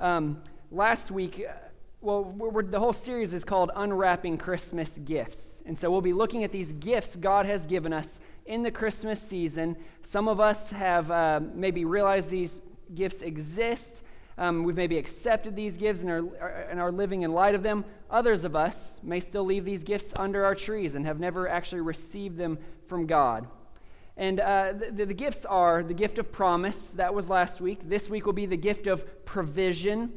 Um, last week, uh, well, we're, the whole series is called Unwrapping Christmas Gifts. And so we'll be looking at these gifts God has given us in the Christmas season. Some of us have uh, maybe realized these gifts exist. Um, we've maybe accepted these gifts and are, and are living in light of them. Others of us may still leave these gifts under our trees and have never actually received them from God. And uh, the, the, gifts are the gift of promise, that was last week. This week will be the gift of provision.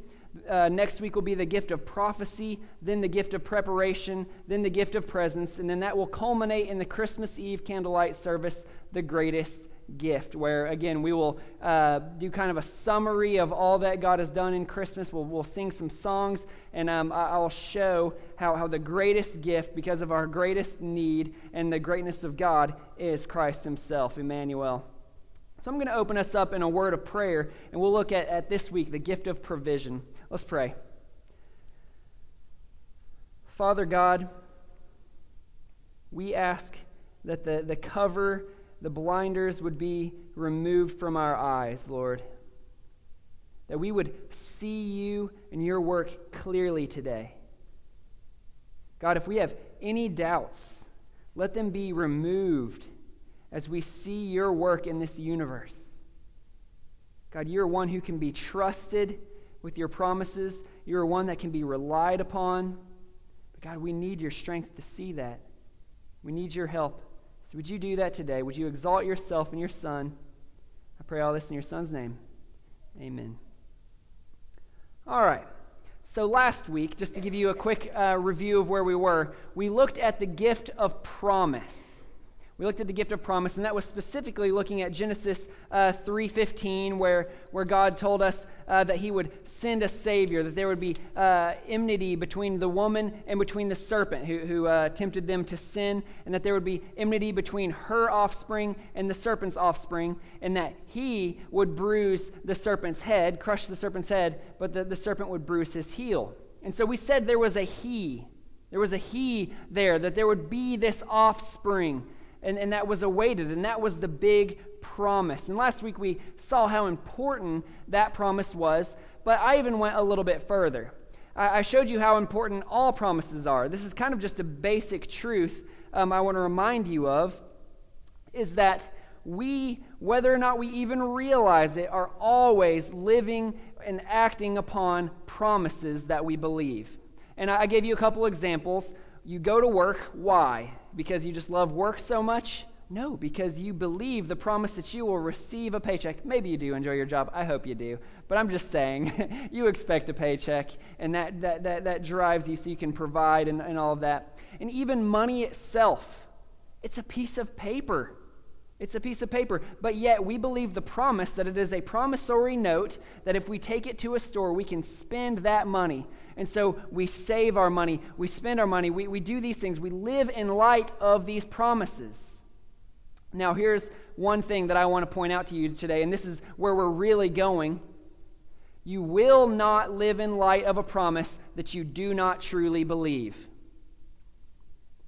Uh, next week will be the gift of prophecy, then the gift of preparation, then the gift of presence, and then that will culminate in the Christmas Eve candlelight service, the greatest gift, where again we will uh, do kind of a summary of all that God has done in Christmas. We'll, we'll sing some songs, and um, I'll show how, how the greatest gift, because of our greatest need and the greatness of God, is Christ Himself, Emmanuel. So I'm going to open us up in a word of prayer, and we'll look at, at this week the gift of provision. Let's pray. Father God, we ask that the, the cover the blinders would be removed from our eyes, Lord. That we would see you and your work clearly today. God, if we have any doubts, let them be removed as we see your work in this universe. God, you're one who can be trusted with your promises. You're one that can be relied upon. But God, we need your strength to see that. We need your help. So would you do that today? Would you exalt yourself and your Son? I pray all this in your Son's name. Amen. All right. So last week, just to give you a quick uh, review of where we were, we looked at the gift of promise. We looked at the gift of promise, and that was specifically looking at Genesis uh, 3.15, where, where God told us uh, that he would send a Savior, that there would be uh, enmity between the woman and between the serpent who, who uh, tempted them to sin, and that there would be enmity between her offspring and the serpent's offspring, and that he would bruise the serpent's head, crush the serpent's head, but the, the serpent would bruise his heel. And so we said there was a he. There was a he there, that there would be this offspring and, and that was awaited, and that was the big promise. And last week we saw how important that promise was, but I even went a little bit further. I, I showed you how important all promises are. This is kind of just a basic truth um, I want to remind you of is that we, whether or not we even realize it, are always living and acting upon promises that we believe. And I gave you a couple examples. You go to work, why? Because you just love work so much? No, because you believe the promise that you will receive a paycheck. Maybe you do enjoy your job. I hope you do. But I'm just saying, you expect a paycheck, and that, that, that, that drives you so you can provide and, and all of that. And even money itself, it's a piece of paper. It's a piece of paper. But yet, we believe the promise that it is a promissory note that if we take it to a store, we can spend that money. And so we save our money, we spend our money, we, we do these things, we live in light of these promises. Now, here's one thing that I want to point out to you today, and this is where we're really going. You will not live in light of a promise that you do not truly believe.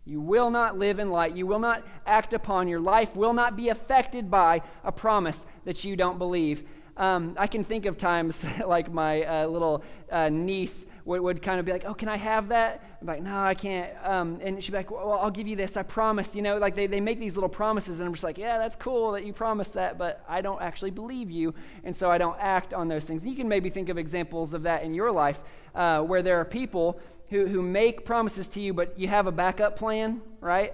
You will not live in light. You will not act upon. Your life will not be affected by a promise that you don't believe. Um, I can think of times like my uh, little uh, niece would, would kind of be like, Oh, can I have that? I'm like, No, I can't. Um, and she'd be like, Well, I'll give you this. I promise. You know, like they, they make these little promises, and I'm just like, Yeah, that's cool that you promised that, but I don't actually believe you. And so I don't act on those things. And you can maybe think of examples of that in your life uh, where there are people who, who make promises to you, but you have a backup plan, right?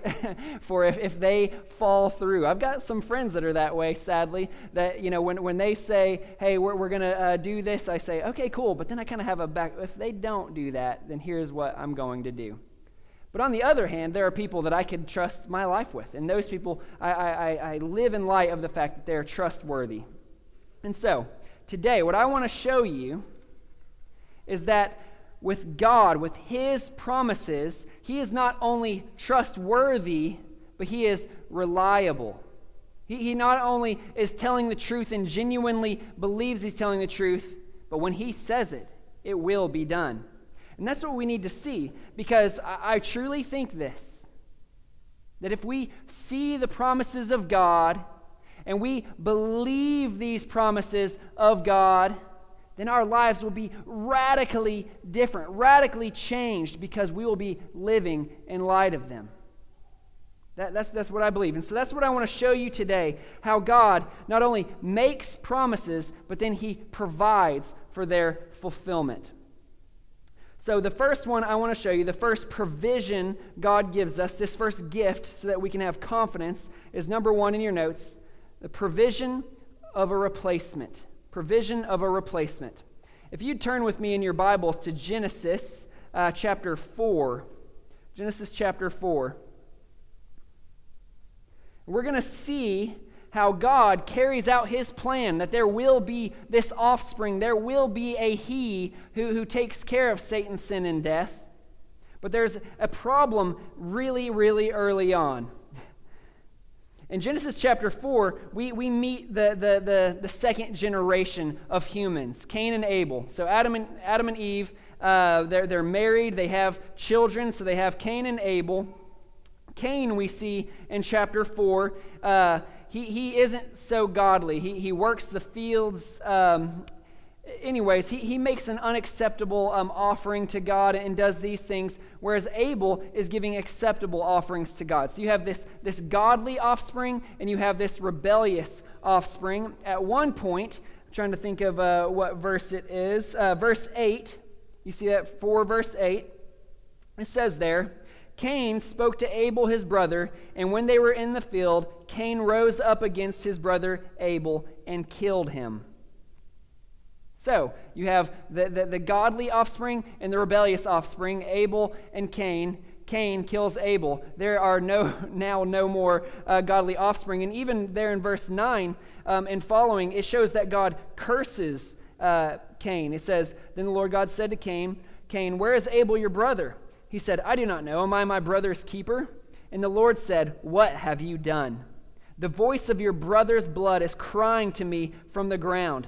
For if, if they fall through. I've got some friends that are that way, sadly, that, you know, when, when they say, hey, we're, we're going to uh, do this, I say, okay, cool. But then I kind of have a back. If they don't do that, then here's what I'm going to do. But on the other hand, there are people that I could trust my life with. And those people, I, I, I live in light of the fact that they're trustworthy. And so, today, what I want to show you is that with God, with His promises, He is not only trustworthy, but He is reliable. He, he not only is telling the truth and genuinely believes He's telling the truth, but when He says it, it will be done. And that's what we need to see, because I, I truly think this that if we see the promises of God and we believe these promises of God, then our lives will be radically different, radically changed because we will be living in light of them. That, that's, that's what I believe. And so that's what I want to show you today how God not only makes promises, but then He provides for their fulfillment. So, the first one I want to show you, the first provision God gives us, this first gift so that we can have confidence, is number one in your notes the provision of a replacement. Provision of a replacement. If you turn with me in your Bibles to Genesis uh, chapter 4, Genesis chapter 4, we're going to see how God carries out his plan that there will be this offspring, there will be a he who, who takes care of Satan's sin and death. But there's a problem really, really early on. In Genesis chapter 4, we, we meet the, the, the, the second generation of humans, Cain and Abel. So Adam and, Adam and Eve, uh, they're, they're married, they have children, so they have Cain and Abel. Cain, we see in chapter 4, uh, he, he isn't so godly. He, he works the fields. Um, anyways, he, he makes an unacceptable um, offering to God and does these things, whereas Abel is giving acceptable offerings to God. So you have this, this godly offspring and you have this rebellious offspring. At one point, I'm trying to think of uh, what verse it is, uh, verse 8, you see that 4 verse 8. It says there, Cain spoke to Abel his brother, and when they were in the field, Cain rose up against his brother Abel and killed him. So, you have the, the, the, godly offspring and the rebellious offspring, Abel and Cain. Cain kills Abel. There are no, now no more uh, godly offspring. And even there in verse 9 um, and following, it shows that God curses uh, Cain. It says, Then the Lord God said to Cain, Cain, where is Abel your brother? He said, I do not know. Am I my brother's keeper? And the Lord said, What have you done? The voice of your brother's blood is crying to me from the ground.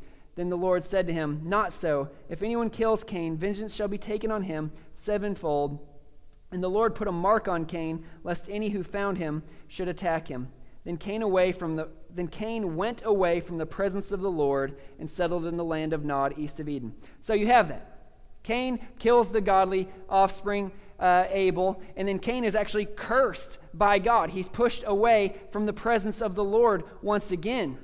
Then the Lord said to him, Not so. If anyone kills Cain, vengeance shall be taken on him sevenfold. And the Lord put a mark on Cain, lest any who found him should attack him. Then Cain away from the then Cain went away from the presence of the Lord and settled in the land of Nod, east of Eden. So you have that. Cain kills the godly offspring, uh, Abel, and then Cain is actually cursed by God. He's pushed away from the presence of the Lord once again.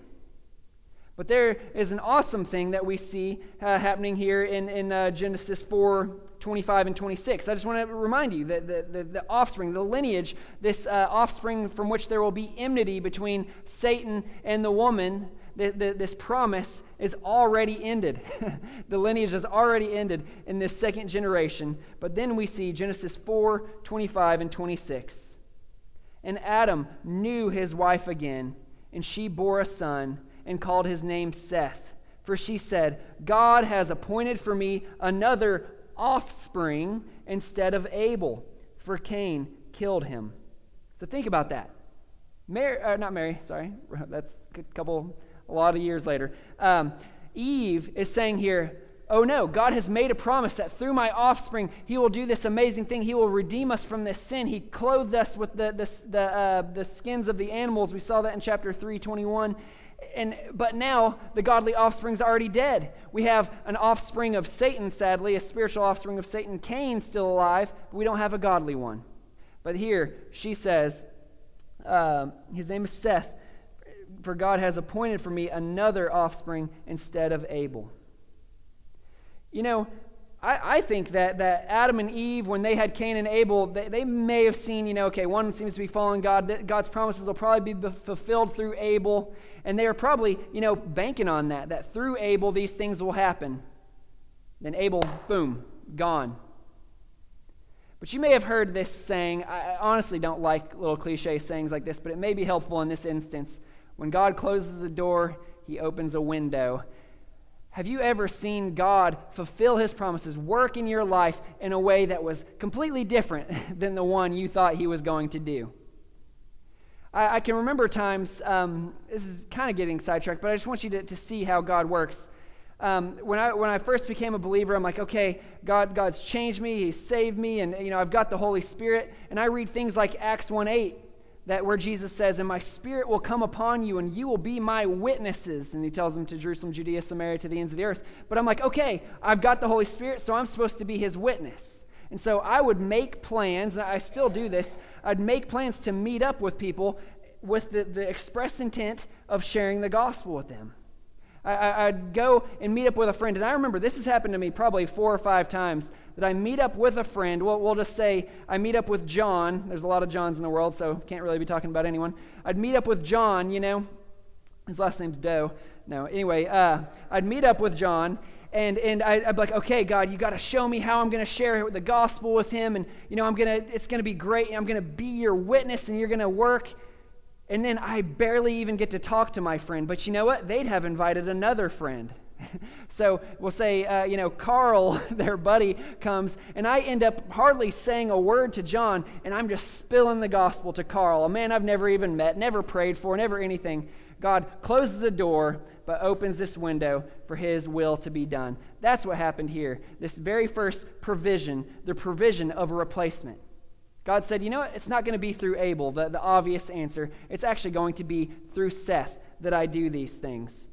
But there is an awesome thing that we see uh, happening here in, in uh, Genesis 4 25 and 26. I just want to remind you that the, the, the offspring, the lineage, this uh, offspring from which there will be enmity between Satan and the woman, the, the, this promise is already ended. the lineage has already ended in this second generation. But then we see Genesis 4 25 and 26. And Adam knew his wife again, and she bore a son and called his name Seth. For she said, God has appointed for me another offspring instead of Abel, for Cain killed him. So think about that. Mary, uh, not Mary, sorry, that's a couple a lot of years later. Um, Eve is saying here, Oh no, God has made a promise that through my offspring, He will do this amazing thing. He will redeem us from this sin. He clothed us with the, the, the, uh, the skins of the animals. We saw that in chapter 3, 21. And, but now the godly offspring is already dead. We have an offspring of Satan, sadly, a spiritual offspring of Satan, Cain, still alive, but we don't have a godly one. But here she says, uh, his name is Seth for God has appointed for me another offspring instead of Abel. You know, I, I, think that, that Adam and Eve, when they had Cain and Abel, they, they may have seen, you know, okay, one seems to be following God. God's promises will probably be fulfilled through Abel. And they are probably, you know, banking on that, that through Abel these things will happen. Then Abel, boom, gone. But you may have heard this saying. I honestly don't like little cliche sayings like this, but it may be helpful in this instance. When God closes a door, he opens a window. Have you ever seen God fulfill his promises, work in your life in a way that was completely different than the one you thought he was going to do? I, I can remember times, um, this is kind of getting sidetracked, but I just want you to, to see how God works. Um, when, I, when I first became a believer, I'm like, okay, God, God's changed me, He's saved me, and you know, I've got the Holy Spirit. And I read things like Acts 1 8 that where Jesus says, And my spirit will come upon you, and you will be my witnesses. And he tells them to Jerusalem, Judea, Samaria, to the ends of the earth. But I'm like, okay, I've got the Holy Spirit, so I'm supposed to be his witness. And so I would make plans, and I still do this, I'd make plans to meet up with people with the, the express intent of sharing the gospel with them. I, would go and meet up with a friend. And I remember this has happened to me probably four or five times that I meet up with a friend. We'll, we'll just say I meet up with John. There's a lot of Johns in the world, so can't really be talking about anyone. I'd meet up with John, you know. His last name's Doe. No, anyway, uh, I'd meet up with John. And, and I, be like, okay, God, you got to show me how I'm going to share the gospel with him. And, you know, I'm going to, it's going to be great. I'm going to be your witness and you're going to work and then I barely even get to talk to my friend. But you know what? They'd have invited another friend. so we'll say, uh, you know, Carl, their buddy, comes, and I end up hardly saying a word to John, and I'm just spilling the gospel to Carl, a man I've never even met, never prayed for, never anything. God closes the door, but opens this window for his will to be done. That's what happened here. This very first provision, the provision of a replacement. God said, you know what? It's not going to be through Abel, the, the obvious answer. It's actually going to be through Seth that I do these things.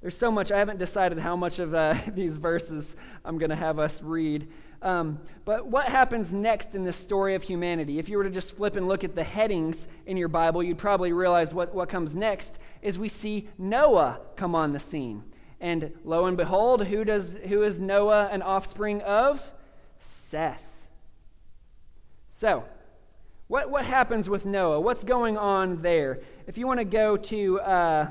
There's so much. I haven't decided how much of uh, these verses I'm going to have us read. Um, but what happens next in the story of humanity? If you were to just flip and look at the headings in your Bible, you'd probably realize what, what comes next is we see Noah come on the scene. And lo and behold, who, does, who is Noah an offspring of? Seth. So, what, what happens with Noah? What's going on there? If you want to go to, uh,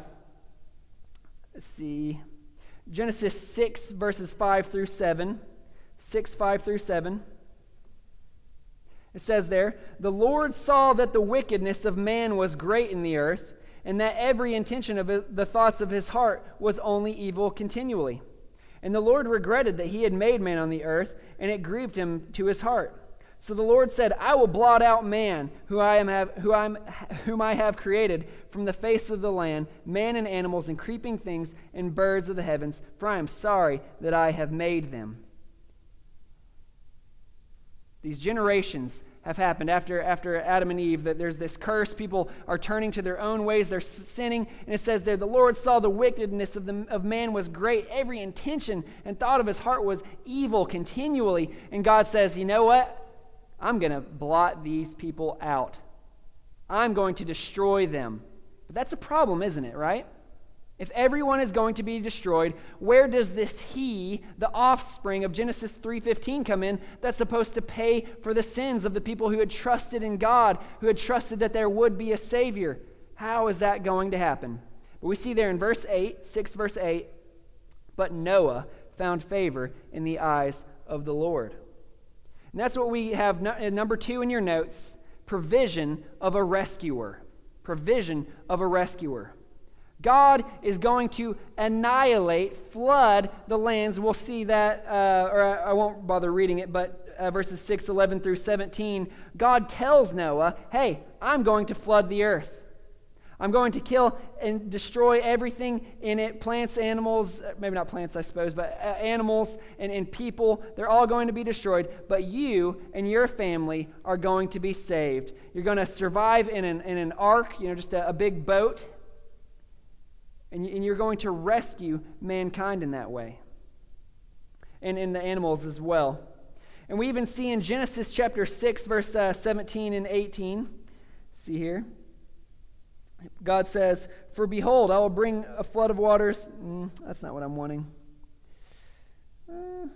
let's see, Genesis 6, verses 5 through 7. 6, 5 through 7. It says there, The Lord saw that the wickedness of man was great in the earth, and that every intention of the thoughts of his heart was only evil continually. And the Lord regretted that he had made man on the earth, and it grieved him to his heart. So the Lord said, I will blot out man, who I am have, who I'm, whom I have created from the face of the land, man and animals and creeping things and birds of the heavens, for I am sorry that I have made them. These generations have happened after, after Adam and Eve, that there's this curse. People are turning to their own ways, they're sinning. And it says there, the Lord saw the wickedness of, the, of man was great. Every intention and thought of his heart was evil continually. And God says, You know what? I'm going to blot these people out. I'm going to destroy them. But that's a problem, isn't it, right? If everyone is going to be destroyed, where does this he, the offspring of Genesis 3:15 come in that's supposed to pay for the sins of the people who had trusted in God, who had trusted that there would be a savior? How is that going to happen? But we see there in verse 8, 6 verse 8, but Noah found favor in the eyes of the Lord. And that's what we have uh, number two in your notes provision of a rescuer. Provision of a rescuer. God is going to annihilate, flood the lands. We'll see that, uh, or I, I, won't bother reading it, but uh, verses 6, 11 through 17, God tells Noah, hey, I'm going to flood the earth. I'm going to kill and destroy everything in it plants, animals, uh, maybe not plants, I suppose, but uh, animals and, and people. They're all going to be destroyed. But you and your family are going to be saved. You're going to survive in an, in an ark, you know, just a, a big boat. And, you're going to rescue mankind in that way. And in the animals as well. And we even see in Genesis chapter 6, verse uh, 17 and 18. See here. God says, For behold, I will bring a flood of waters. Mm, that's not what I'm wanting. Uh,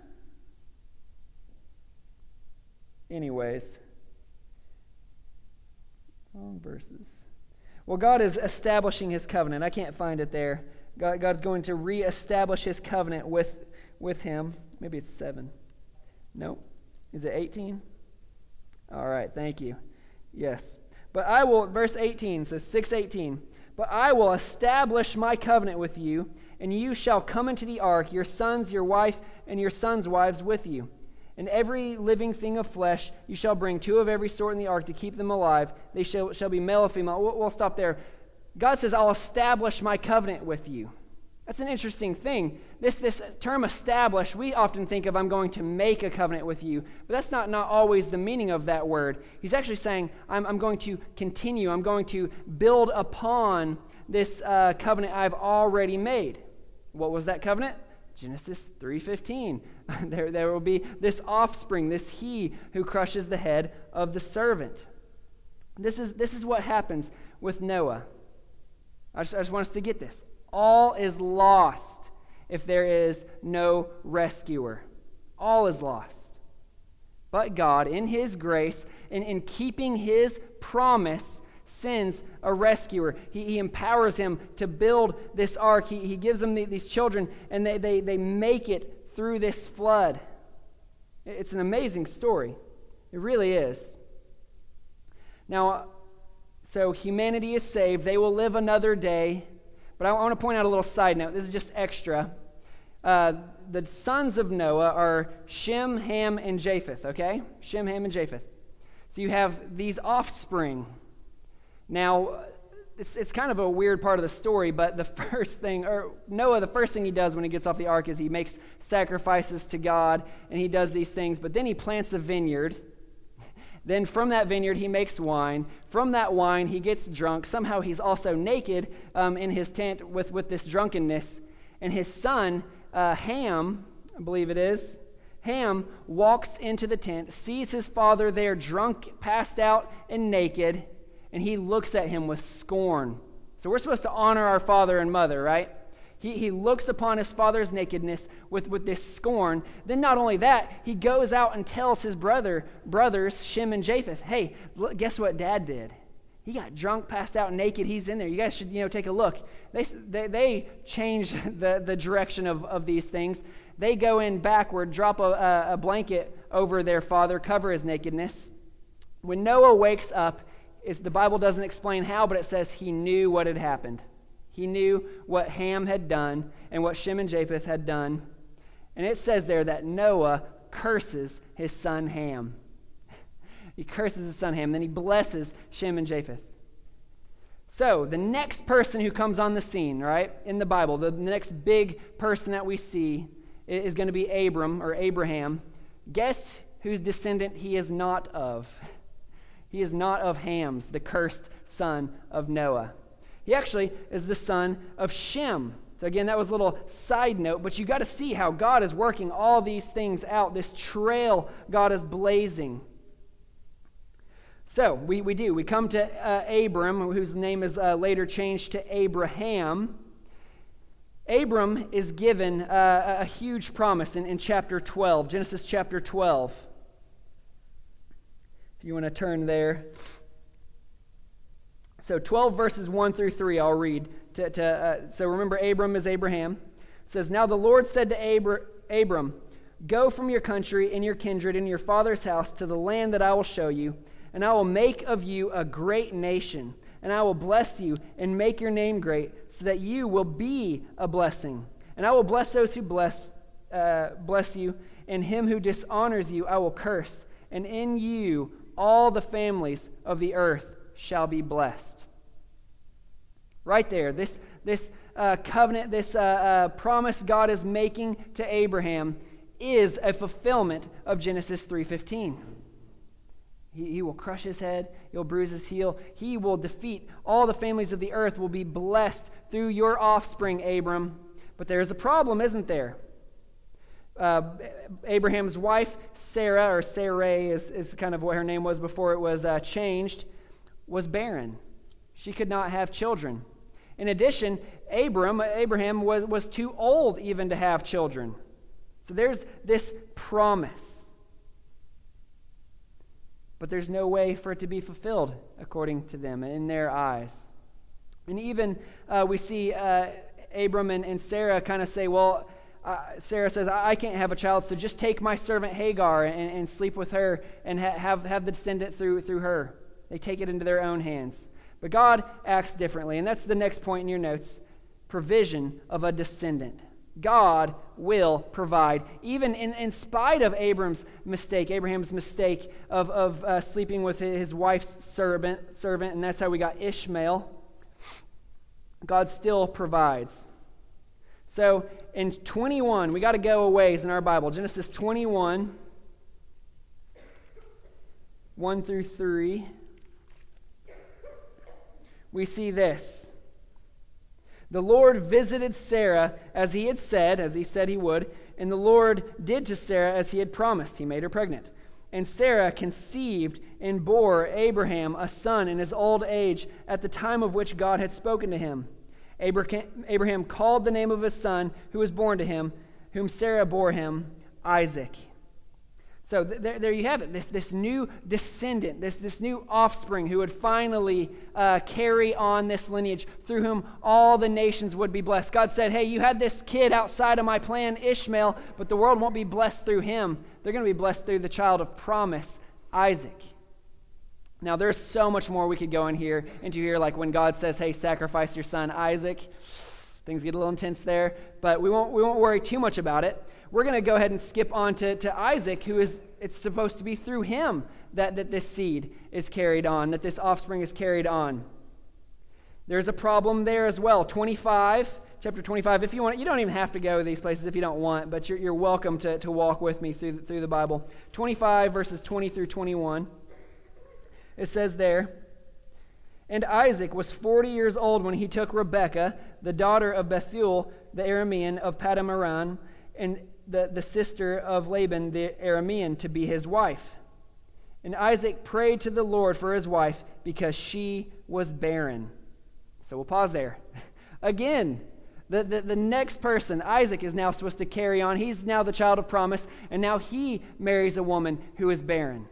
anyways, wrong verses. Well, God is establishing his covenant. I can't find it there. God, God's going to reestablish his covenant with, with him. Maybe it's 7. No. Is it 18? All right, thank you. Yes. But I will, verse 18 says 618, but I will establish my covenant with you and you shall come into the ark, your sons, your wife, and your sons' wives with you. And every living thing of flesh you shall bring two of every sort in the ark to keep them alive. They shall, shall be male or female. We'll, we'll stop there. God says, I'll establish my covenant with you. That's an interesting thing. This, this term establish, we often think of I'm going to make a covenant with you, but that's not, not always the meaning of that word. He's actually saying, I'm, I'm going to continue, I'm going to build upon this uh, covenant I've already made. What was that covenant? Genesis 3:15. there, there will be this offspring, this he who crushes the head of the servant. This is, this is what happens with Noah. I just, I just want us to get this. All is lost if there is no rescuer. All is lost. But God, in His grace, and in keeping His promise, sends a rescuer. He, he empowers him to build this ark. He, he gives them the, these children, and they, they, they make it through this flood. It's an amazing story. It really is. Now, so humanity is saved. They will live another day. But I want to point out a little side note. This is just extra. Uh, the sons of Noah are Shem, Ham, and Japheth, okay? Shem, Ham, and Japheth. So you have these offspring. Now, it's, it's kind of a weird part of the story, but the first thing, or Noah, the first thing he does when he gets off the ark is he makes sacrifices to God and he does these things, but then he plants a vineyard. Then from that vineyard, he makes wine. From that wine, he gets drunk. Somehow, he's also naked um, in his tent with, with this drunkenness. And his son, uh, Ham, I believe it is, Ham walks into the tent, sees his father there, drunk, passed out, and naked and he looks at him with scorn. So we're supposed to honor our father and mother, right? He, he looks upon his father's nakedness with, with this scorn. Then, not only that, he goes out and tells his brother, brothers, Shem and Japheth, hey, look, guess what dad did? He got drunk, passed out, naked. He's in there. You guys should, you know, take a look. They, they, they change the, the direction of, of these things. They go in backward, drop a, a blanket over their father, cover his nakedness. When Noah wakes up, the Bible doesn't explain how, but it says he knew what had happened. He knew what Ham had done and what Shem and Japheth had done. And it says there that Noah curses his son Ham. he curses his son Ham, then he blesses Shem and Japheth. So, the next person who comes on the scene, right, in the Bible, the next big person that we see is going to be Abram or Abraham. Guess whose descendant he is not of? He is not of Ham's, the cursed son of Noah. He actually is the son of Shem. So, again, that was a little side note, but you got to see how God is working all these things out, this trail God is blazing. So, we, we do. We come to uh, Abram, whose name is uh, later changed to Abraham. Abram is given uh, a huge promise in, in chapter 12, Genesis chapter 12 you want to turn there. So 12 verses 1 through 3, I'll read. To, to, uh, so remember, Abram is Abraham. It says, Now the Lord said to Abra- Abram, Go from your country and your kindred and your father's house to the land that I will show you, and I will make of you a great nation, and I will bless you and make your name great, so that you will be a blessing. And I will bless those who bless, uh, bless you, and him who dishonors you I will curse, and in you all the families of the earth shall be blessed. Right there, this, this uh, covenant, this uh, uh, promise God is making to Abraham is a fulfillment of Genesis 3.15. He, he will crush his head, he'll bruise his heel, he will defeat all the families of the earth will be blessed through your offspring, Abram. But there's a problem, isn't there? Uh, Abraham's wife, Sarah, or Sarai is, is kind of what her name was before it was uh, changed, was barren. She could not have children. In addition, Abram, Abraham was, was too old even to have children. So there's this promise. But there's no way for it to be fulfilled according to them in their eyes. And even uh, we see uh, Abram and, and Sarah kind of say, well, uh, Sarah says, I, I, can't have a child, so just take my servant Hagar and, and sleep with her and ha- have, have the descendant through, through her. They take it into their own hands. But God acts differently, and that's the next point in your notes. provision of a descendant. God will provide, even in, in spite of Abram's mistake, Abraham's mistake of, of uh, sleeping with his wife's servant, servant, and that's how we got Ishmael. God still provides. So in 21, we got to go a ways in our Bible. Genesis 21, 1 through 3. We see this. The Lord visited Sarah as he had said, as he said he would, and the Lord did to Sarah as he had promised. He made her pregnant. And Sarah conceived and bore Abraham a son in his old age at the time of which God had spoken to him. Abraham called the name of his son who was born to him, whom Sarah bore him, Isaac. So there, there you have it, this, this new descendant, this, this new offspring who would finally uh, carry on this lineage through whom all the nations would be blessed. God said, Hey, you had this kid outside of my plan, Ishmael, but the world won't be blessed through him. They're going to be blessed through the child of promise, Isaac. Now, there's so much more we could go in here into here, like when God says, Hey, sacrifice your son, Isaac. Things get a little intense there, but we won't, we won't worry too much about it we're going to go ahead and skip on to, to Isaac, who is, it's supposed to be through him that, that this seed is carried on, that this offspring is carried on. There's a problem there as well. 25, chapter 25. If you want, you don't even have to go to these places if you don't want, but you're, you're welcome to, to walk with me through, through the Bible. 25, verses 20 through 21. It says there, and Isaac was 40 years old when he took Rebekah, the daughter of Bethuel, the Aramean of Paddan Aram, and the, the sister of Laban the Aramean to be his wife. And Isaac prayed to the Lord for his wife because she was barren. So we'll pause there. Again, the, the, the, next person, Isaac, is now supposed to carry on. He's now the child of promise, and now he marries a woman who is barren.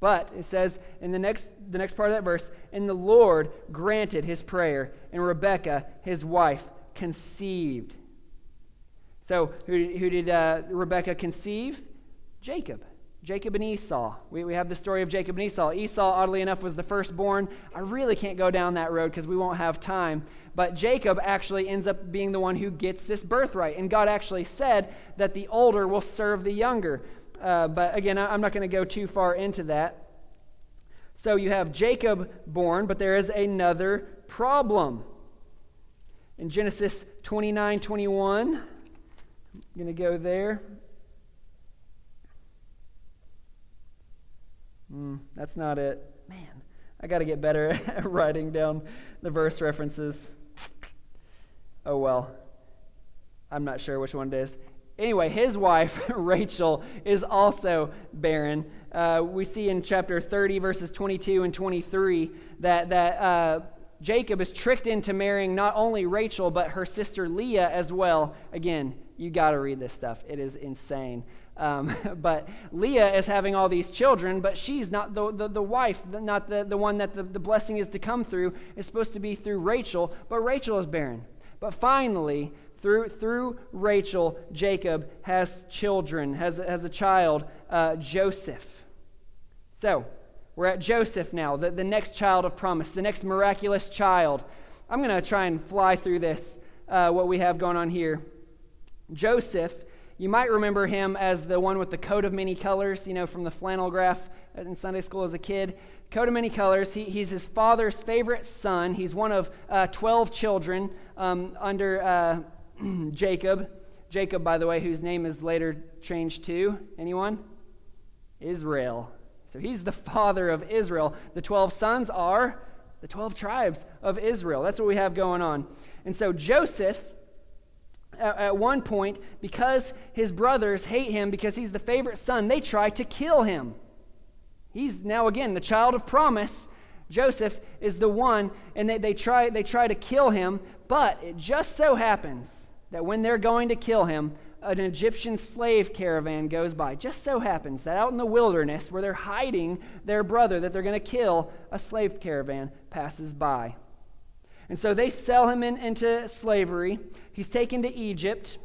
But it says in the next, the next part of that verse, and the Lord granted his prayer, and Rebekah, his wife, conceived. So, who, who did uh, Rebekah conceive? Jacob. Jacob and Esau. We, we have the story of Jacob and Esau. Esau, oddly enough, was the firstborn. I really can't go down that road because we won't have time. But Jacob actually ends up being the one who gets this birthright. And God actually said that the older will serve the younger. Uh, but again, I'm not going to go too far into that. So you have Jacob born, but there is another problem. In Genesis 29 21, I'm going to go there. Mm, that's not it. Man, I got to get better at writing down the verse references. Oh well. I'm not sure which one it is. Anyway, his wife, Rachel, is also barren. Uh, we see in chapter 30, verses 22 and 23, that, that uh, Jacob is tricked into marrying not only Rachel, but her sister Leah as well. Again, you got to read this stuff. It is insane. Um, but Leah is having all these children, but she's not the, the, the wife, not the, the one that the, the blessing is to come through. It's supposed to be through Rachel, but Rachel is barren. But finally, through, through Rachel, Jacob has children, has, has a child, uh, Joseph. So, we're at Joseph now, the, the next child of promise, the next miraculous child. I'm going to try and fly through this, uh, what we have going on here. Joseph, you might remember him as the one with the coat of many colors, you know, from the flannel graph in Sunday school as a kid. Coat of many colors. He, he's his father's favorite son. He's one of uh, 12 children um, under uh, Jacob. Jacob, by the way, whose name is later changed to anyone? Israel. So he's the father of Israel. The 12 sons are the 12 tribes of Israel. That's what we have going on. And so Joseph at one point, because his brothers hate him because he's the favorite son, they try to kill him. He's now, again, the child of promise. Joseph is the one, and they, they, try, they try to kill him, but it just so happens that when they're going to kill him, an Egyptian slave caravan goes by. Just so happens that out in the wilderness, where they're hiding their brother that they're going to kill, a slave caravan passes by. And so they sell him in, into slavery. He's taken to Egypt.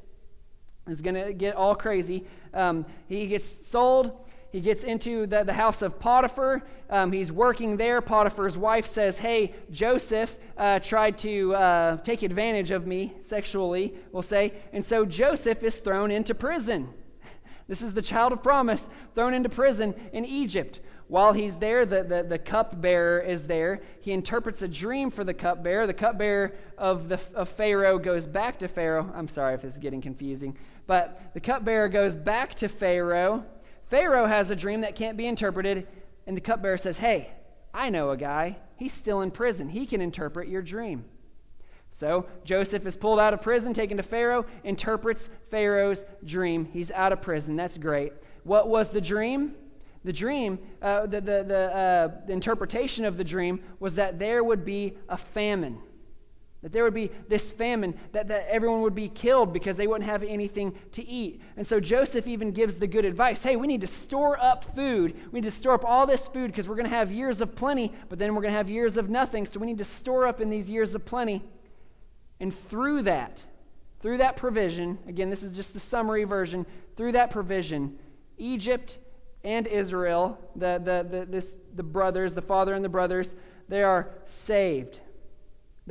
He's going to get all crazy. Um, he gets sold. He gets into the, the house of Potiphar. Um, he's working there. Potiphar's wife says, Hey, Joseph uh, tried to uh, take advantage of me sexually, we'll say. And so Joseph is thrown into prison. This is the child of promise thrown into prison in Egypt. While he's there, the, the, the cupbearer is there. He interprets a dream for the cupbearer. The cupbearer of, the, of Pharaoh goes back to Pharaoh. I'm sorry if this is getting confusing. But the cupbearer goes back to Pharaoh. Pharaoh has a dream that can't be interpreted. And the cupbearer says, Hey, I know a guy. He's still in prison. He can interpret your dream. So Joseph is pulled out of prison, taken to Pharaoh, interprets Pharaoh's dream. He's out of prison. That's great. What was the dream? The dream, uh, the, the, the, uh, the interpretation of the dream was that there would be a famine. That there would be this famine, that, that everyone would be killed because they wouldn't have anything to eat. And so Joseph even gives the good advice hey, we need to store up food. We need to store up all this food because we're going to have years of plenty, but then we're going to have years of nothing. So we need to store up in these years of plenty. And through that, through that provision, again, this is just the summary version, through that provision, Egypt and Israel, the, the, the, this, the brothers, the father and the brothers, they are saved.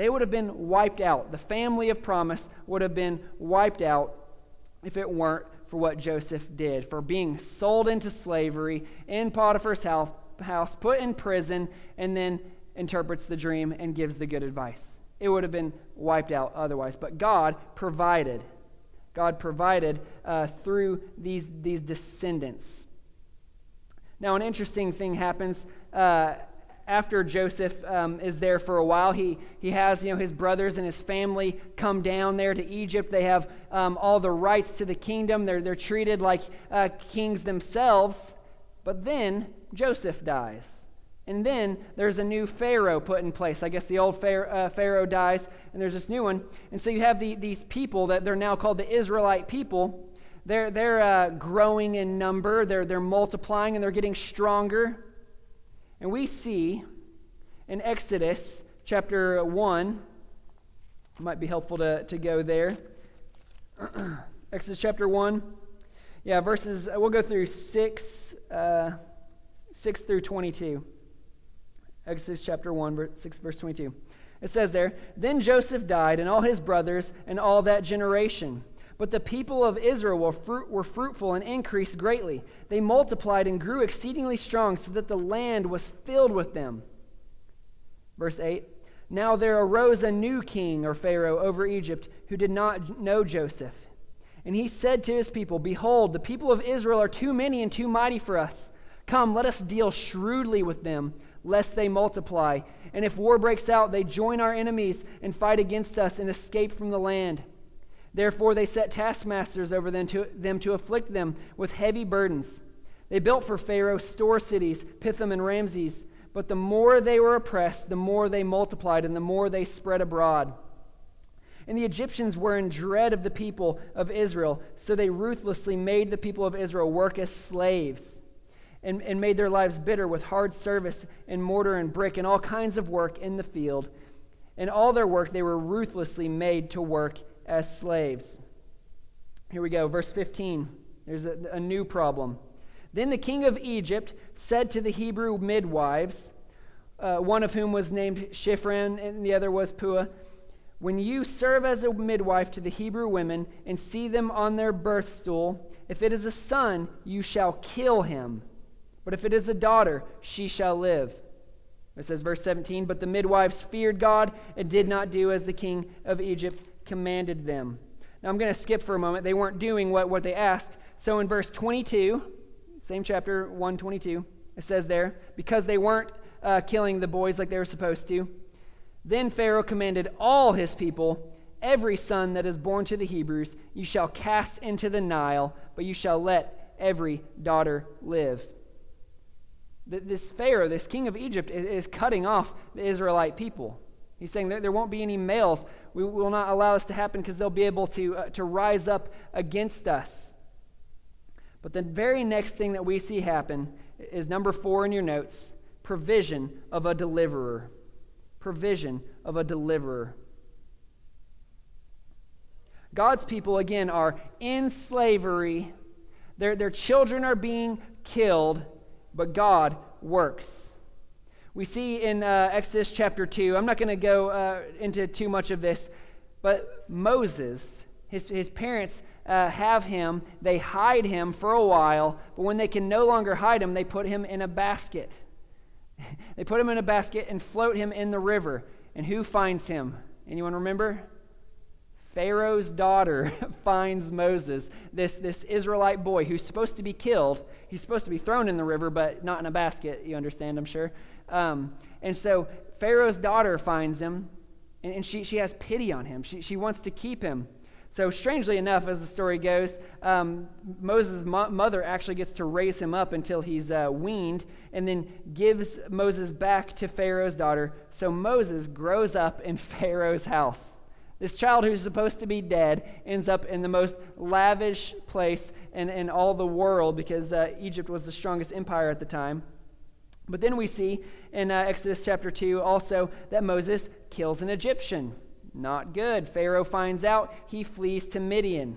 They would have been wiped out. The family of promise would have been wiped out if it weren't for what Joseph did, for being sold into slavery in Potiphar's house, put in prison, and then interprets the dream and gives the good advice. It would have been wiped out otherwise. But God provided. God provided uh, through these, these descendants. Now, an interesting thing happens uh, after Joseph um, is there for a while. He, he has you know, his brothers and his family come down there to Egypt. They have um, all the rights to the kingdom, they're, they're treated like uh, kings themselves. But then Joseph dies. And then there's a new Pharaoh put in place. I guess the old Pharaoh, uh, Pharaoh dies, and there's this new one. And so you have the, these people that they're now called the Israelite people they're, they're uh, growing in number, they're, they're multiplying, and they're getting stronger. And we see in Exodus chapter 1, it might be helpful to, to go there. Exodus chapter 1. Yeah, verses, we'll go through 6, uh, 6 through 22. Exodus chapter 1, 6, verse 22. It says there, Then Joseph died, and all his brothers, and all that generation. But the people of Israel were, fruit, were fruitful and increased greatly. They multiplied and grew exceedingly strong, so that the land was filled with them. Verse 8 Now there arose a new king or Pharaoh over Egypt who did not know Joseph. And he said to his people, Behold, the people of Israel are too many and too mighty for us. Come, let us deal shrewdly with them, lest they multiply. And if war breaks out, they join our enemies and fight against us and escape from the land. Therefore, they set taskmasters over them to, them to afflict them with heavy burdens. They built for Pharaoh store cities, Pithom and Ramses. But the more they were oppressed, the more they multiplied, and the more they spread abroad. And the Egyptians were in dread of the people of Israel, so they ruthlessly made the people of Israel work as slaves and, and made their lives bitter with hard service and mortar and brick and all kinds of work in the field. And all their work they were ruthlessly made to work as slaves. Here we go, verse 15. There's a, a new problem. Then the king of Egypt said to the Hebrew midwives, uh, one of whom was named Shiphrah and the other was Puah, When you serve as a midwife to the Hebrew women and see them on their birth stool, if it is a son, you shall kill him. But if it is a daughter, she shall live. It says, verse 17, But the midwives feared God and did not do as the king of Egypt commanded them. Now I'm going to skip for a moment. They weren't doing what, what they asked. So in verse 22, same chapter 122, it says there, because they weren't uh, killing the boys like they were supposed to, then Pharaoh commanded all his people, every son that is born to the Hebrews, you shall cast into the Nile, but you shall let every daughter live. This Pharaoh, this king of Egypt, is cutting off the Israelite people. He's saying there won't be any males. We will not allow this to happen because they'll be able to, uh, to rise up against us. But the very next thing that we see happen is number four in your notes provision of a deliverer. Provision of a deliverer. God's people, again, are in slavery. Their, their children are being killed, but God works. We see in uh, Exodus chapter 2, I'm not going to go uh, into too much of this, but Moses, his, his parents uh, have him, they hide him for a while, but when they can no longer hide him, they put him in a basket. they put him in a basket and float him in the river. And who finds him? Anyone remember? Pharaoh's daughter finds Moses, this, this Israelite boy who's supposed to be killed. He's supposed to be thrown in the river, but not in a basket. You understand, I'm sure. Um, and so Pharaoh's daughter finds him, and, and, she, she has pity on him. She, she wants to keep him. So, strangely enough, as the story goes, um, Moses' mo- mother actually gets to raise him up until he's uh, weaned and then gives Moses back to Pharaoh's daughter. So, Moses grows up in Pharaoh's house. This child who's supposed to be dead ends up in the most lavish place in, in all the world because uh, Egypt was the strongest empire at the time. But then we see in uh, Exodus chapter 2 also that Moses kills an Egyptian. Not good. Pharaoh finds out, he flees to Midian.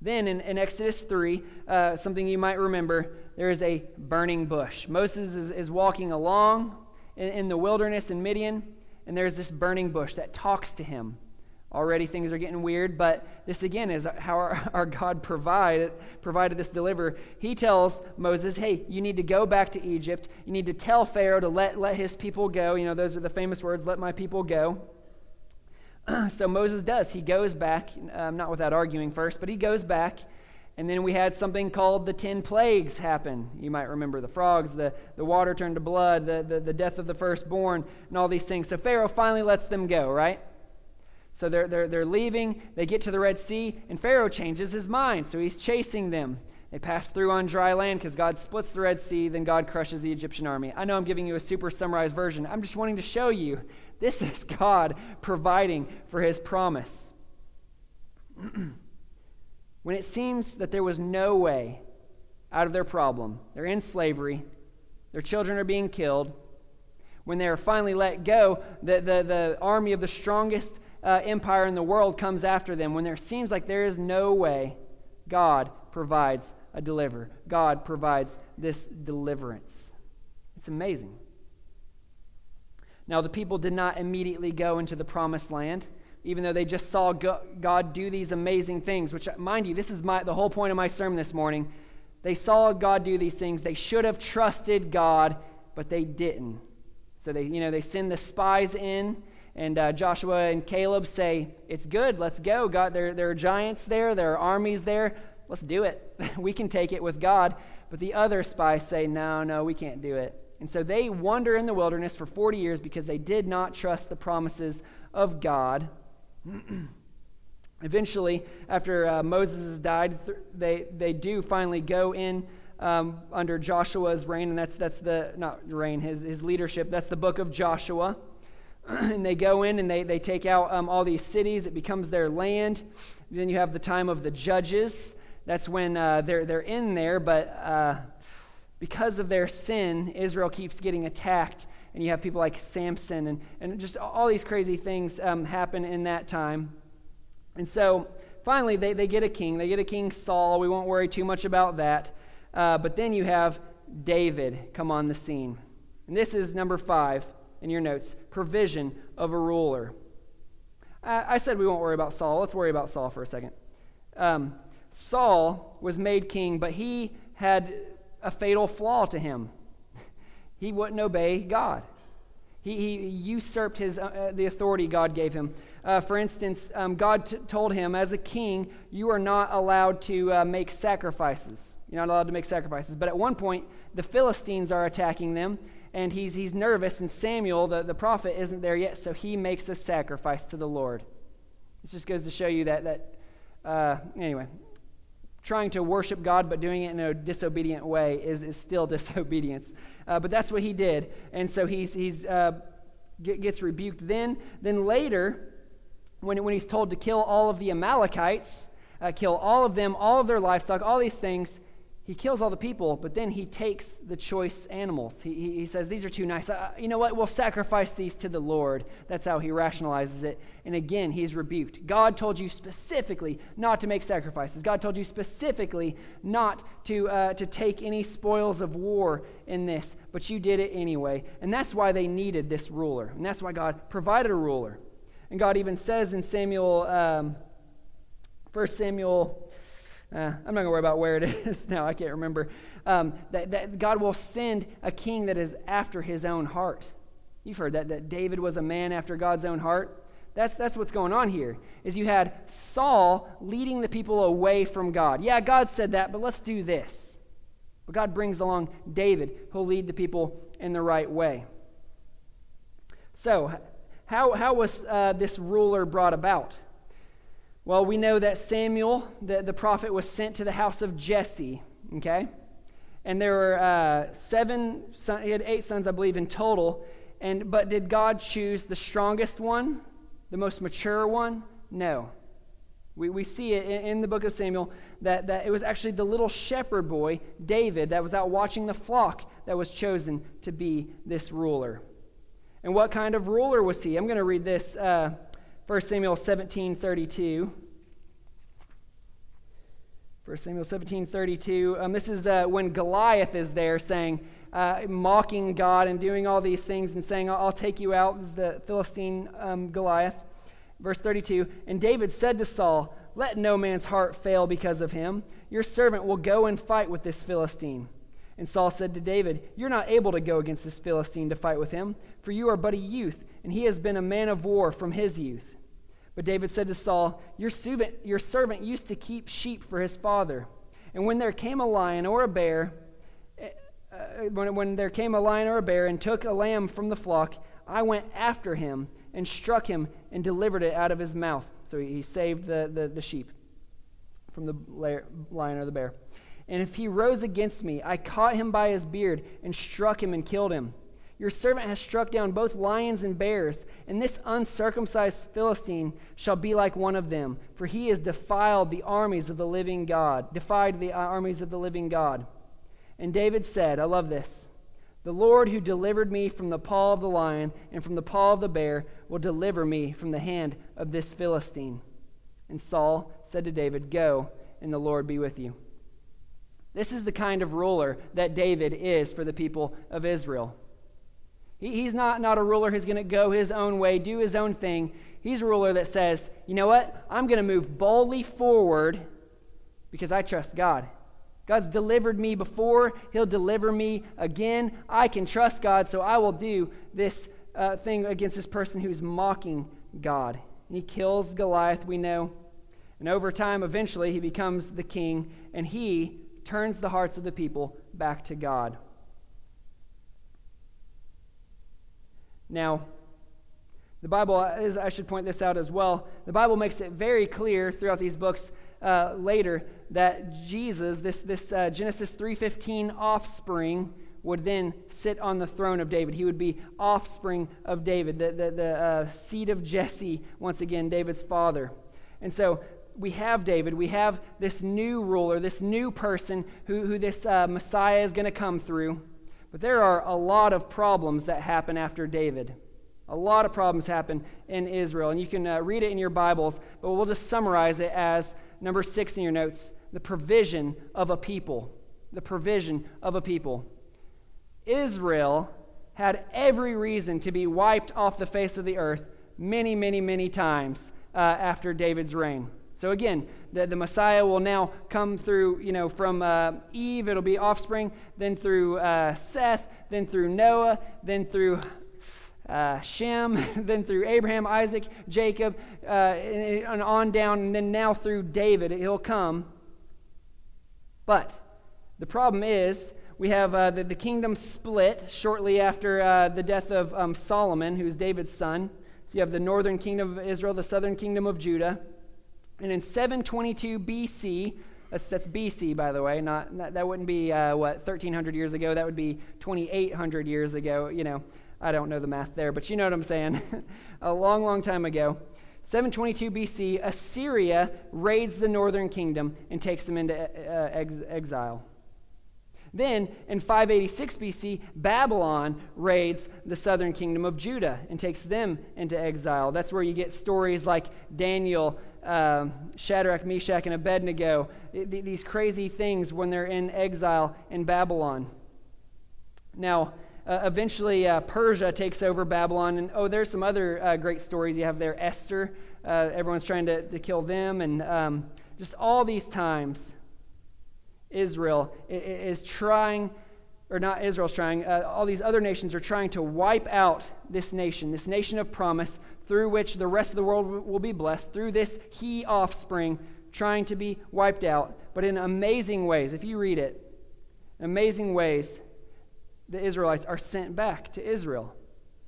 Then in, in Exodus 3, uh, something you might remember, there is a burning bush. Moses is, is walking along in, in the wilderness in Midian, and there's this burning bush that talks to him. Already things are getting weird, but this again is how our, our God provided, provided this deliver. He tells Moses, hey, you need to go back to Egypt. You need to tell Pharaoh to let, let his people go. You know, those are the famous words, let my people go. so Moses does. He goes back, um, not without arguing first, but he goes back. And then we had something called the ten plagues happen. You might remember the frogs, the, the water turned to blood, the, the, the death of the firstborn, and all these things. So Pharaoh finally lets them go, right? So they're, they're, they're leaving. They get to the Red Sea, and Pharaoh changes his mind. So he's chasing them. They pass through on dry land because God splits the Red Sea, then God crushes the Egyptian army. I know I'm giving you a super summarized version. I'm just wanting to show you this is God providing for his promise. when it seems that there was no way out of their problem, they're in slavery, their children are being killed. When they are finally let go, the, the, the army of the strongest uh, empire in the world comes after them. When there seems like there is no way, God provides a deliver. God provides this deliverance. It's amazing. Now, the people did not immediately go into the promised land, even though they just saw God do these amazing things, which, mind you, this is my, the whole point of my sermon this morning. They saw God do these things. They should have trusted God, but they didn't. So they, you know, they send the spies in, and uh, Joshua and Caleb say, It's good, let's go. God, there, there are giants there, there are armies there. Let's do it. we can take it with God. But the other spies say, No, no, we can't do it. And so they wander in the wilderness for 40 years because they did not trust the promises of God. Eventually, after uh, Moses has died, th- they, they do finally go in um, under Joshua's reign, and that's, that's the, not reign, his, his leadership. That's the book of Joshua. and they go in and they, they take out um, all these cities, it becomes their land. Then you have the time of the judges. That's when uh, they're, they're in there, but. Uh, because of their sin, Israel keeps getting attacked. And you have people like Samson, and, and just all these crazy things um, happen in that time. And so finally, they, they get a king. They get a king Saul. We won't worry too much about that. Uh, but then you have David come on the scene. And this is number five in your notes provision of a ruler. I, I said we won't worry about Saul. Let's worry about Saul for a second. Um, Saul was made king, but he had a fatal flaw to him. He wouldn't obey God. He, he usurped his, uh, uh, the authority God gave him. Uh, for instance, um, God t- told him, as a king, you are not allowed to uh, make sacrifices. You're not allowed to make sacrifices. But at one point, the Philistines are attacking them, and he's, he's nervous, and Samuel, the, the prophet, isn't there yet, so he makes a sacrifice to the Lord. This just goes to show you that, that uh, anyway, trying to worship God but doing it in a disobedient way is, is still disobedience. Uh, but that's what he did. And so he's, he's, uh, gets rebuked then. Then later, when, when he's told to kill all of the Amalekites, uh, kill all of them, all of their livestock, all these things, he kills all the people, but then he takes the choice animals. He, he, he says, These are too nice. Uh, you know what? We'll sacrifice these to the Lord. That's how he rationalizes it. And again, he's rebuked. God told you specifically not to make sacrifices. God told you specifically not to, uh, to take any spoils of war in this, but you did it anyway. And that's why they needed this ruler. And that's why God provided a ruler. And God even says in Samuel, um, 1 Samuel uh, I'm not going to worry about where it is now. I can't remember. Um, that, that God will send a king that is after his own heart. You've heard that, that David was a man after God's own heart. That's, that's what's going on here is you had Saul leading the people away from God. Yeah, God said that, but let's do this. But God brings along David, who'll lead the people in the right way. So, how, how was uh, this ruler brought about? Well, we know that Samuel, the, the prophet, was sent to the house of Jesse, okay? And there were uh, seven, son, he had eight sons, I believe, in total. And, but did God choose the strongest one, the most mature one? No. We, we see it in, in the book of Samuel that, that it was actually the little shepherd boy, David, that was out watching the flock that was chosen to be this ruler. And what kind of ruler was he? I'm going to read this. Uh, 1 Samuel 17 32. 1 Samuel 17 32. Um, this is uh, when Goliath is there saying, uh, mocking God and doing all these things and saying, I'll, take you out. This is the Philistine um, Goliath. Verse 32 And David said to Saul, Let no man's heart fail because of him. Your servant will go and fight with this Philistine. And Saul said to David, You're not able to go against this Philistine to fight with him, for you are but a youth, and he has been a man of war from his youth. But David said to Saul, your servant, your servant used to keep sheep for his father. And when there came a lion or a bear, uh, when, when there came a lion or a bear and took a lamb from the flock, I went after him and struck him and delivered it out of his mouth. So he, he saved the, the, the sheep from the lion or the bear. And if he rose against me, I caught him by his beard and struck him and killed him. Your servant has struck down both lions and bears, and this uncircumcised Philistine shall be like one of them, for he has defiled the armies of the living God, defied the armies of the living God. And David said, I love this. The Lord who delivered me from the paw of the lion and from the paw of the bear will deliver me from the hand of this Philistine. And Saul said to David, Go, and the Lord be with you. This is the kind of ruler that David is for the people of Israel. He, he's not, not a ruler who's going to go his own way, do his own thing. He's a ruler that says, you know what? I'm going to move boldly forward because I trust God. God's delivered me before, He'll deliver me again. I can trust God, so I will do this uh, thing against this person who's mocking God. And he kills Goliath, we know. And over time, eventually, he becomes the king, and he turns the hearts of the people back to God. Now, the Bible, is, I should point this out as well, the Bible makes it very clear throughout these books uh, later that Jesus, this, this uh, Genesis 3.15 offspring, would then sit on the throne of David. He would be offspring of David, the, the, the uh, seed of Jesse, once again, David's father. And so we have David, we have this new ruler, this new person who, who this uh, Messiah is going to come through. But there are a lot of problems that happen after David. A lot of problems happen in Israel. And you can uh, read it in your Bibles, but we'll just summarize it as number six in your notes the provision of a people. The provision of a people. Israel had every reason to be wiped off the face of the earth many, many, many times uh, after David's reign. So again, the, the Messiah will now come through, you know, from uh, Eve, it'll be offspring, then through uh, Seth, then through Noah, then through uh, Shem, then through Abraham, Isaac, Jacob, uh, and on down, and then now through David, he'll come. But the problem is, we have uh, the, the kingdom split shortly after uh, the death of um, Solomon, who's David's son. So you have the northern kingdom of Israel, the southern kingdom of Judah. And in 722 BC, that's, that's BC, by the way, not, not that wouldn't be, uh, what, 1300 years ago. That would be 2800 years ago. You know, I don't know the math there, but you know what I'm saying. a long, long time ago. 722 BC, Assyria raids the northern kingdom and takes them into uh, ex- exile. Then, in 586 BC, Babylon raids the southern kingdom of Judah and takes them into exile. That's where you get stories like Daniel, uh, Shadrach, Meshach, and Abednego, these crazy things when they're in exile in Babylon. Now, uh, eventually, uh, Persia takes over Babylon. And oh, there's some other uh, great stories you have there. Esther, uh, everyone's trying to, to kill them. And um, just all these times, Israel is trying, or not Israel's trying, uh, all these other nations are trying to wipe out this nation, this nation of promise, through which the rest of the world will be blessed, through this he offspring trying to be wiped out. But in amazing ways, if you read it, amazing ways, the Israelites are sent back to Israel.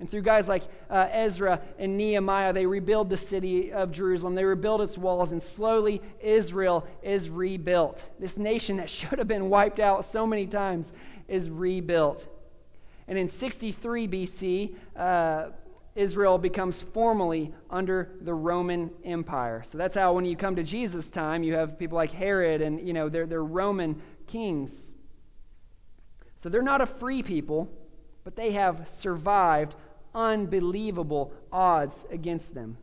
And through guys like uh, Ezra and Nehemiah, they rebuild the city of Jerusalem. They rebuild its walls, and slowly Israel is rebuilt. This nation that should have been wiped out so many times is rebuilt. And in 63 BC, uh, Israel becomes formally under the Roman Empire. So that's how, when you come to Jesus' time, you have people like Herod and, you know, they're, they're Roman kings. So they're not a free people, but they have survived unbelievable odds against them.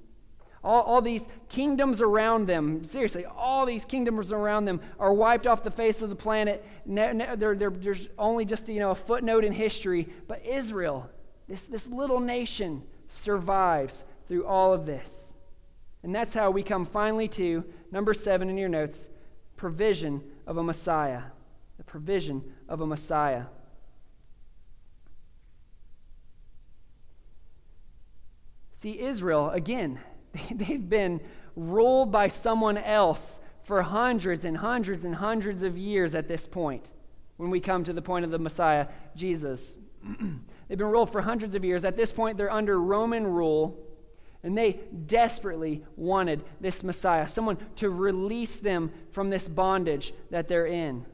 All, all, these kingdoms around them, seriously, all these kingdoms around them are wiped off the face of the planet. they're, they're, there's only just you know, a footnote in history. But Israel, this, this little nation, survives through all of this. And that's how we come finally to number seven in your notes provision of a Messiah. The provision of a Messiah. See, Israel, again, they've been ruled by someone else for hundreds and hundreds and hundreds of years at this point, when we come to the point of the Messiah, Jesus. they've been ruled for hundreds of years. At this point, they're under Roman rule, and they desperately wanted this Messiah, someone to release them from this bondage that they're in.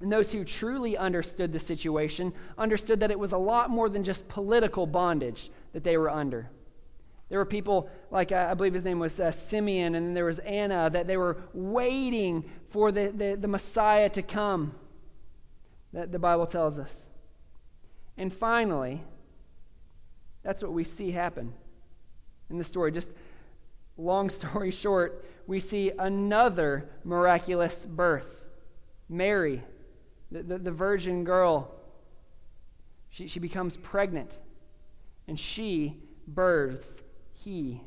And those who truly understood the situation understood that it was a lot more than just political bondage that they were under. There were people like, uh, I believe his name was uh, Simeon, and then there was Anna, that they were waiting for the, the, the Messiah to come, that the Bible tells us. And finally, that's what we see happen in the story. Just long story short, we see another miraculous birth. Mary, the, the, the virgin girl, she, she becomes pregnant and she births he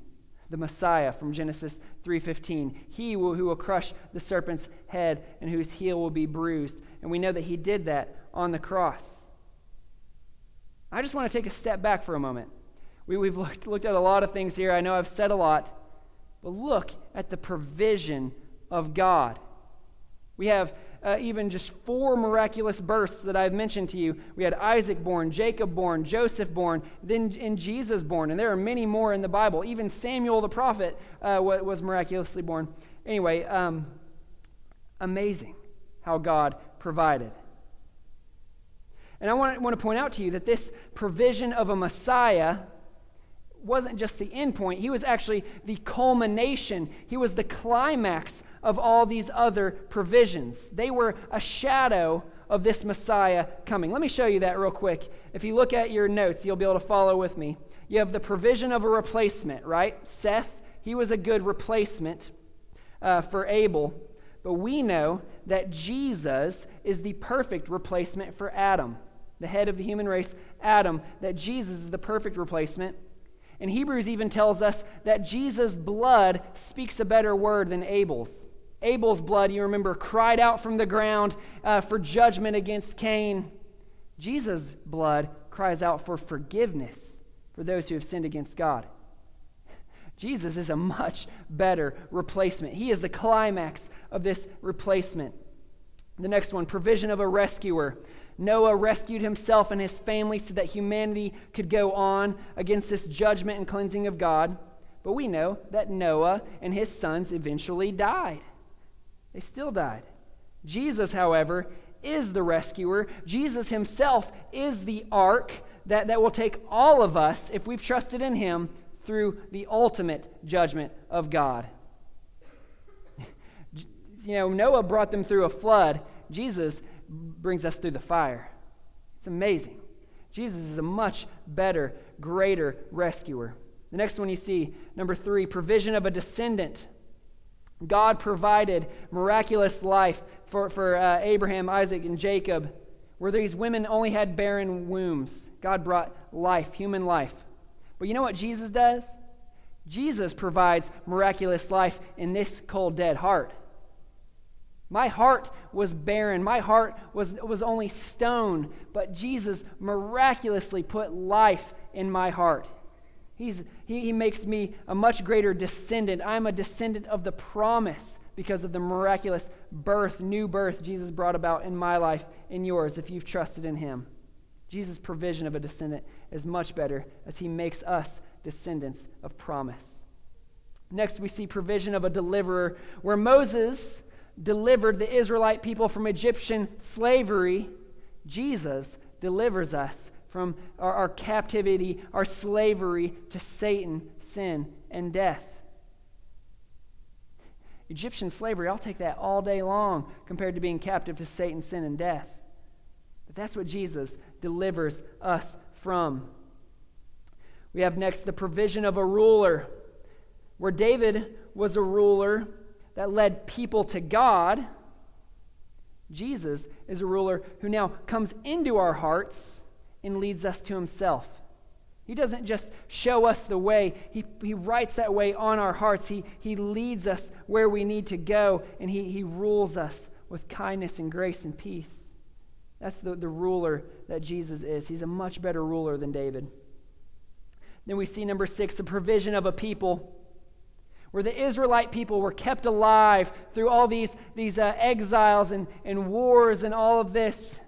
the messiah from genesis 3.15 he will, who will crush the serpent's head and whose heel will be bruised and we know that he did that on the cross i just want to take a step back for a moment we, we've looked, looked at a lot of things here i know i've said a lot but look at the provision of god we have uh, even just four miraculous births that I've mentioned to you. We had Isaac born, Jacob born, Joseph born, then in Jesus born, and there are many more in the Bible. Even Samuel the prophet uh, was miraculously born. Anyway, um, amazing how God provided. And I want, want to point out to you that this provision of a Messiah wasn't just the end point, he was actually the culmination, he was the climax of all these other provisions. They were a shadow of this Messiah coming. Let me show you that real quick. If you look at your notes, you'll be able to follow with me. You have the provision of a replacement, right? Seth, he was a good replacement uh, for Abel. But we know that Jesus is the perfect replacement for Adam, the head of the human race, Adam, that Jesus is the perfect replacement. And Hebrews even tells us that Jesus' blood speaks a better word than Abel's. Abel's blood, you remember, cried out from the ground uh, for judgment against Cain. Jesus' blood cries out for forgiveness for those who have sinned against God. Jesus is a much better replacement. He is the climax of this replacement. The next one provision of a rescuer. Noah rescued himself and his family so that humanity could go on against this judgment and cleansing of God. But we know that Noah and his sons eventually died. They still died. Jesus, however, is the rescuer. Jesus himself is the ark that, that will take all of us, if we've trusted in him, through the ultimate judgment of God. you know, Noah brought them through a flood. Jesus brings us through the fire. It's amazing. Jesus is a much better, greater rescuer. The next one you see, number three, provision of a descendant. God provided miraculous life for, for uh, Abraham, Isaac, and Jacob, where these women only had barren wombs. God brought life, human life. But you know what Jesus does? Jesus provides miraculous life in this cold, dead heart. My heart was barren. My heart was, was only stone, but Jesus miraculously put life in my heart. He's, he, he makes me a much greater descendant. I'm a descendant of the promise because of the miraculous birth, new birth Jesus brought about in my life, in yours, if you've trusted in Him. Jesus' provision of a descendant is much better as He makes us descendants of promise. Next, we see provision of a deliverer, where Moses delivered the Israelite people from Egyptian slavery. Jesus delivers us from our, our captivity, our slavery to Satan, sin, and death. Egyptian slavery, I'll take that all day long compared to being captive to Satan, sin, and death. But that's what Jesus delivers us from. We have next the provision of a ruler. Where David was a ruler that led people to God, Jesus is a ruler who now comes into our hearts and leads us to himself. He doesn't just show us the way, he, he writes that way on our hearts. He, he leads us where we need to go, and he, he rules us with kindness and grace and peace. That's the, the ruler that Jesus is. He's a much better ruler than David. Then we see number six, the provision of a people. Where the Israelite people were kept alive through all these, these uh, exiles and, and wars and all of this.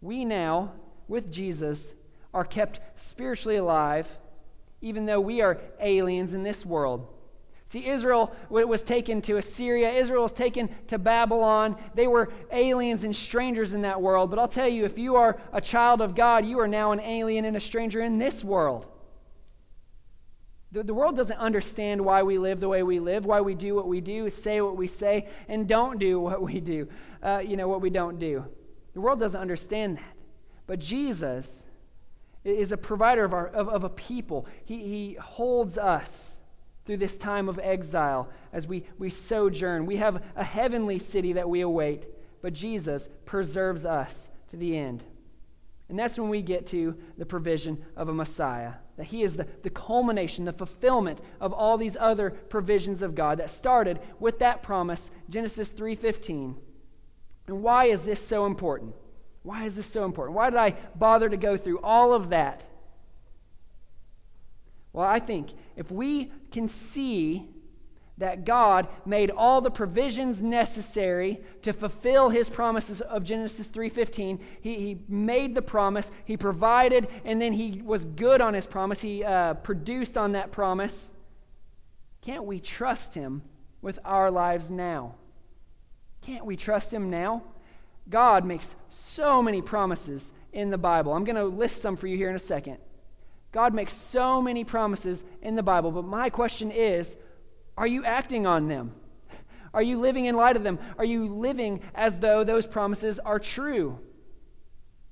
We now, with Jesus, are kept spiritually alive, even though we are aliens in this world. See, Israel was taken to Assyria. Israel was taken to Babylon. They were aliens and strangers in that world. But I'll tell you, if you are a child of God, you are now an alien and a stranger in this world. The, the world doesn't understand why we live the way we live, why we do what we do, say what we say, and don't do what we do, uh, you know, what we don't do. The world doesn't understand that. But Jesus is a provider of, our, of, of a people. He, he holds us through this time of exile as we, we sojourn. We have a heavenly city that we await, but Jesus preserves us to the end. And that's when we get to the provision of a Messiah. That he is the, the culmination, the fulfillment of all these other provisions of God that started with that promise, Genesis 3:15. And why is this so important? Why is this so important? Why did I bother to go through all of that? Well, I think if we can see that God made all the provisions necessary to fulfill his promises of Genesis 3:15. He, he made the promise, he provided, and then he was good on his promise. He uh, produced on that promise. Can't we trust him with our lives now? Can't we trust him now? God makes so many promises in the Bible. I'm going to list some for you here in a second. God makes so many promises in the Bible, but my question is are you acting on them? Are you living in light of them? Are you living as though those promises are true?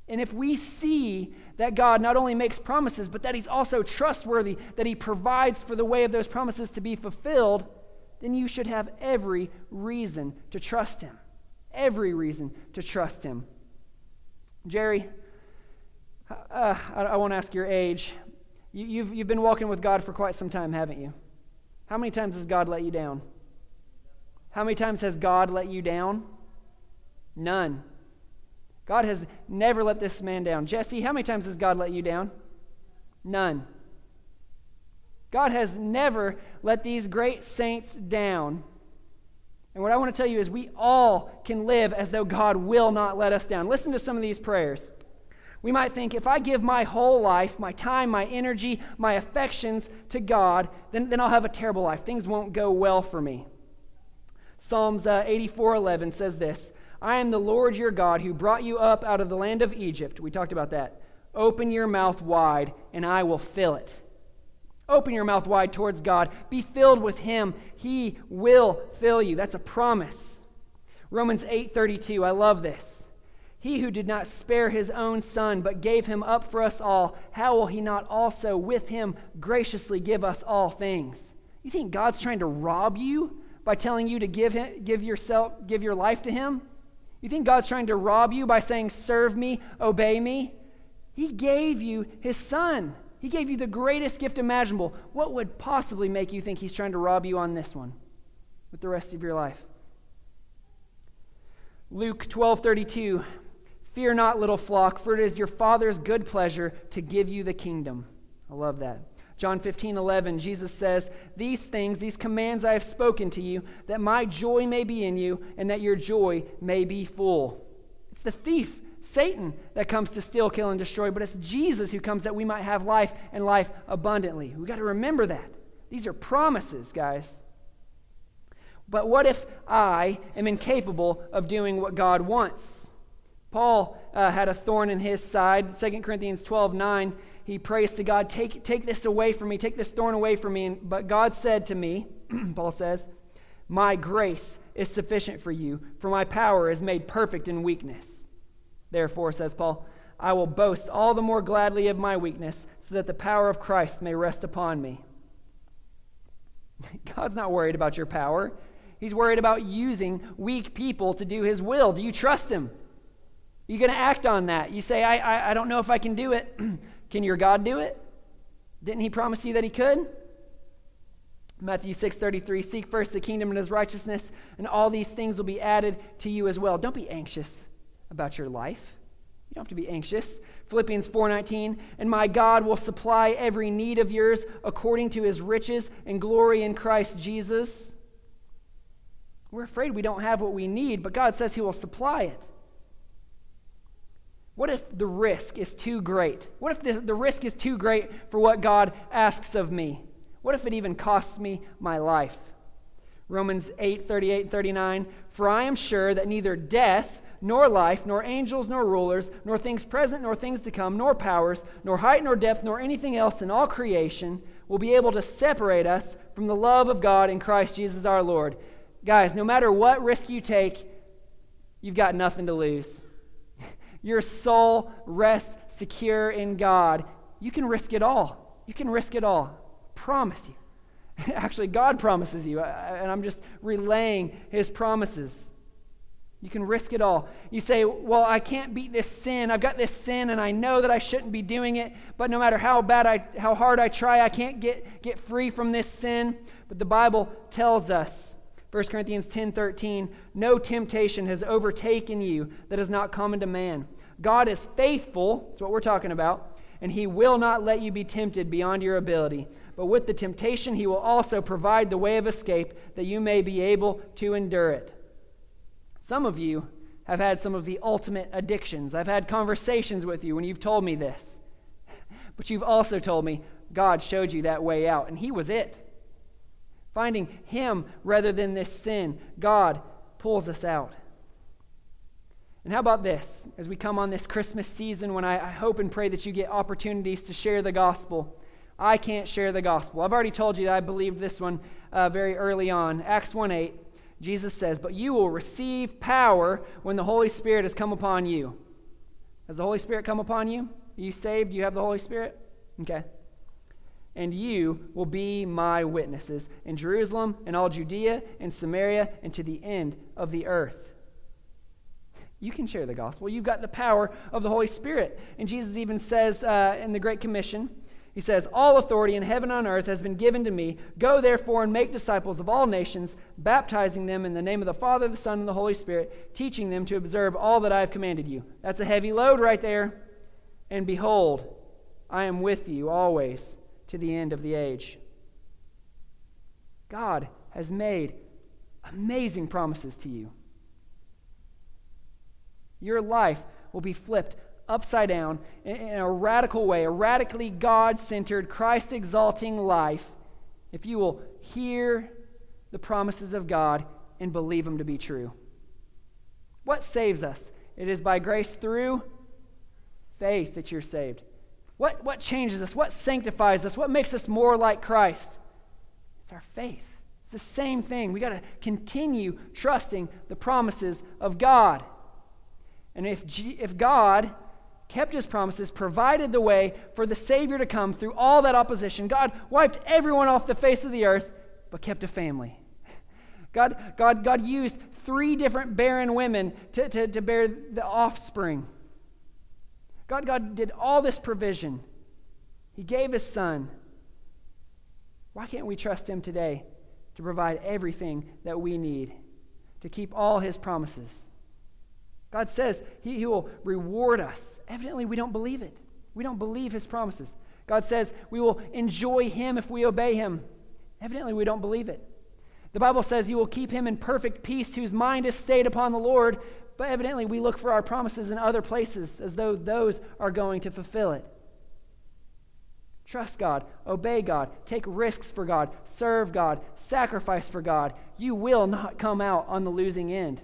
And if we see that God not only makes promises, but that He's also trustworthy, that He provides for the way of those promises to be fulfilled, then you should have every reason to trust Him. Every reason to trust Him. Jerry, uh, I, I won't ask your age. You, you've, you've been walking with God for quite some time, haven't you? How many times has God let you down? How many times has God let you down? None. God has never let this man down. Jesse, how many times has God let you down? None. God has never let these great saints down. And what I want to tell you is we all can live as though God will not let us down. Listen to some of these prayers. We might think if I give my whole life, my time, my energy, my affections to God, then, then I'll have a terrible life. Things won't go well for me. Psalms uh, 84:11 says this I am the Lord your God who brought you up out of the land of Egypt. We talked about that. Open your mouth wide, and I will fill it. Open your mouth wide towards God. Be filled with Him. He will fill you. That's a promise. Romans 8:32, I love this. He who did not spare his own son, but gave him up for us all, how will he not also with him graciously give us all things? You think God's trying to rob you by telling you to give, him, give yourself, give your life to him? You think God's trying to rob you by saying, serve me, obey me? He gave you his son. He gave you the greatest gift imaginable. What would possibly make you think he's trying to rob you on this one with the rest of your life? Luke 12 32. Fear not, little flock, for it is your Father's good pleasure to give you the kingdom. I love that. John 15, 11, Jesus says, These things, these commands I have spoken to you, that my joy may be in you, and that your joy may be full. It's the thief, Satan, that comes to steal, kill, and destroy, but it's Jesus who comes that we might have life and life abundantly. We've got to remember that. These are promises, guys. But what if I am incapable of doing what God wants? Paul uh, had a thorn in his side. 2 Corinthians 12 9, he prays to God, take, take this away from me, take this thorn away from me. But God said to me, Paul says, My grace is sufficient for you, for my power is made perfect in weakness. Therefore, says Paul, I will boast all the more gladly of my weakness, so that the power of Christ may rest upon me. God's not worried about your power. He's worried about using weak people to do his will. Do you trust him? You're going to act on that. You say, I, I, I don't know if I can do it. can your God do it? Didn't he promise you that he could? Matthew 6:33 Seek first the kingdom and his righteousness and all these things will be added to you as well. Don't be anxious about your life. You don't have to be anxious. Philippians 4:19 And my God will supply every need of yours according to his riches and glory in Christ Jesus. We're afraid we don't have what we need, but God says he will supply it. What if the risk is too great? What if the, the risk is too great for what God asks of me? What if it even costs me my life? Romans 8 38 39. For I am sure that neither death, nor life, nor angels, nor rulers, nor things present, nor things to come, nor powers, nor height, nor depth, nor anything else in all creation will be able to separate us from the love of God in Christ Jesus our Lord. Guys, no matter what risk you take, you've got nothing to lose your soul rests secure in God, you can risk it all. You can risk it all. Promise you. Actually, God promises you, and I'm just relaying his promises. You can risk it all. You say, Well, I can't beat this sin. I've got this sin, and I know that I shouldn't be doing it, but no matter how bad I, how hard I try, I can't get, get free from this sin. But the Bible tells us 1 Corinthians 10 13, no temptation has overtaken you that is not common to man. God is faithful, that's what we're talking about, and he will not let you be tempted beyond your ability. But with the temptation, he will also provide the way of escape that you may be able to endure it. Some of you have had some of the ultimate addictions. I've had conversations with you when you've told me this. But you've also told me God showed you that way out, and He was it. Finding Him rather than this sin, God pulls us out. And how about this? As we come on this Christmas season, when I, I, hope and pray that you get opportunities to share the gospel, I can't share the gospel. I've already told you that I believed this one uh, very early on. Acts 1 8, Jesus says, But you will receive power when the Holy Spirit has come upon you. Has the Holy Spirit come upon you? Are you saved? Do you have the Holy Spirit? Okay and you will be my witnesses in Jerusalem and all Judea and Samaria and to the end of the earth. You can share the gospel. You've got the power of the Holy Spirit. And Jesus even says uh, in the Great Commission, He says, All authority in heaven and on earth has been given to me. Go therefore and make disciples of all nations, baptizing them in the name of the Father, the Son, and the Holy Spirit, teaching them to observe all that I have commanded you. That's a heavy load right there. And behold, I am with you always to the end of the age. God has made amazing promises to you. Your life will be flipped upside down in a radical way, a radically God centered, Christ exalting life, if you will hear the promises of God and believe them to be true. What saves us? It is by grace through faith that you're saved. What, what changes us? What sanctifies us? What makes us more like Christ? It's our faith. It's the same thing. We got to continue trusting the promises of God. And if, G- if God kept his promises, provided the way for the Savior to come through all that opposition, God wiped everyone off the face of the earth, but kept a family. God, God, God used three different barren women to, to, to bear the offspring. God, God did all this provision. He gave his son. Why can't we trust him today to provide everything that we need to keep all his promises? God says he, he will reward us. Evidently, we don't believe it. We don't believe his promises. God says we will enjoy him if we obey him. Evidently, we don't believe it. The Bible says he will keep him in perfect peace whose mind is stayed upon the Lord, but evidently we look for our promises in other places as though those are going to fulfill it. Trust God, obey God, take risks for God, serve God, sacrifice for God. You will not come out on the losing end.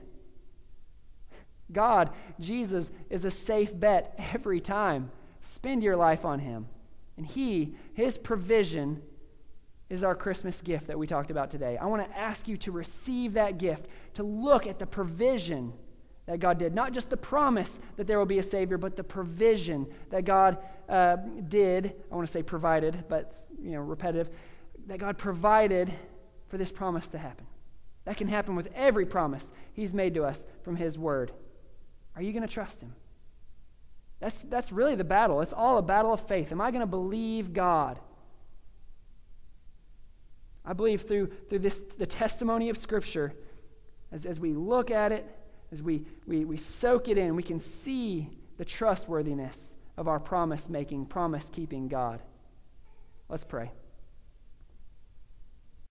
God, Jesus, is a safe bet every time. Spend your life on Him. And He, His provision, is our Christmas gift that we talked about today. I want to ask you to receive that gift, to look at the provision that God did. Not just the promise that there will be a Savior, but the provision that God uh, did. I want to say provided, but you know, repetitive. That God provided for this promise to happen. That can happen with every promise He's made to us from His Word. Are you going to trust Him? That's, that's really the battle. It's all a battle of faith. Am I going to believe God? I believe through, through this, the testimony of Scripture, as, as we look at it, as we, we, we soak it in, we can see the trustworthiness of our promise making, promise keeping God. Let's pray.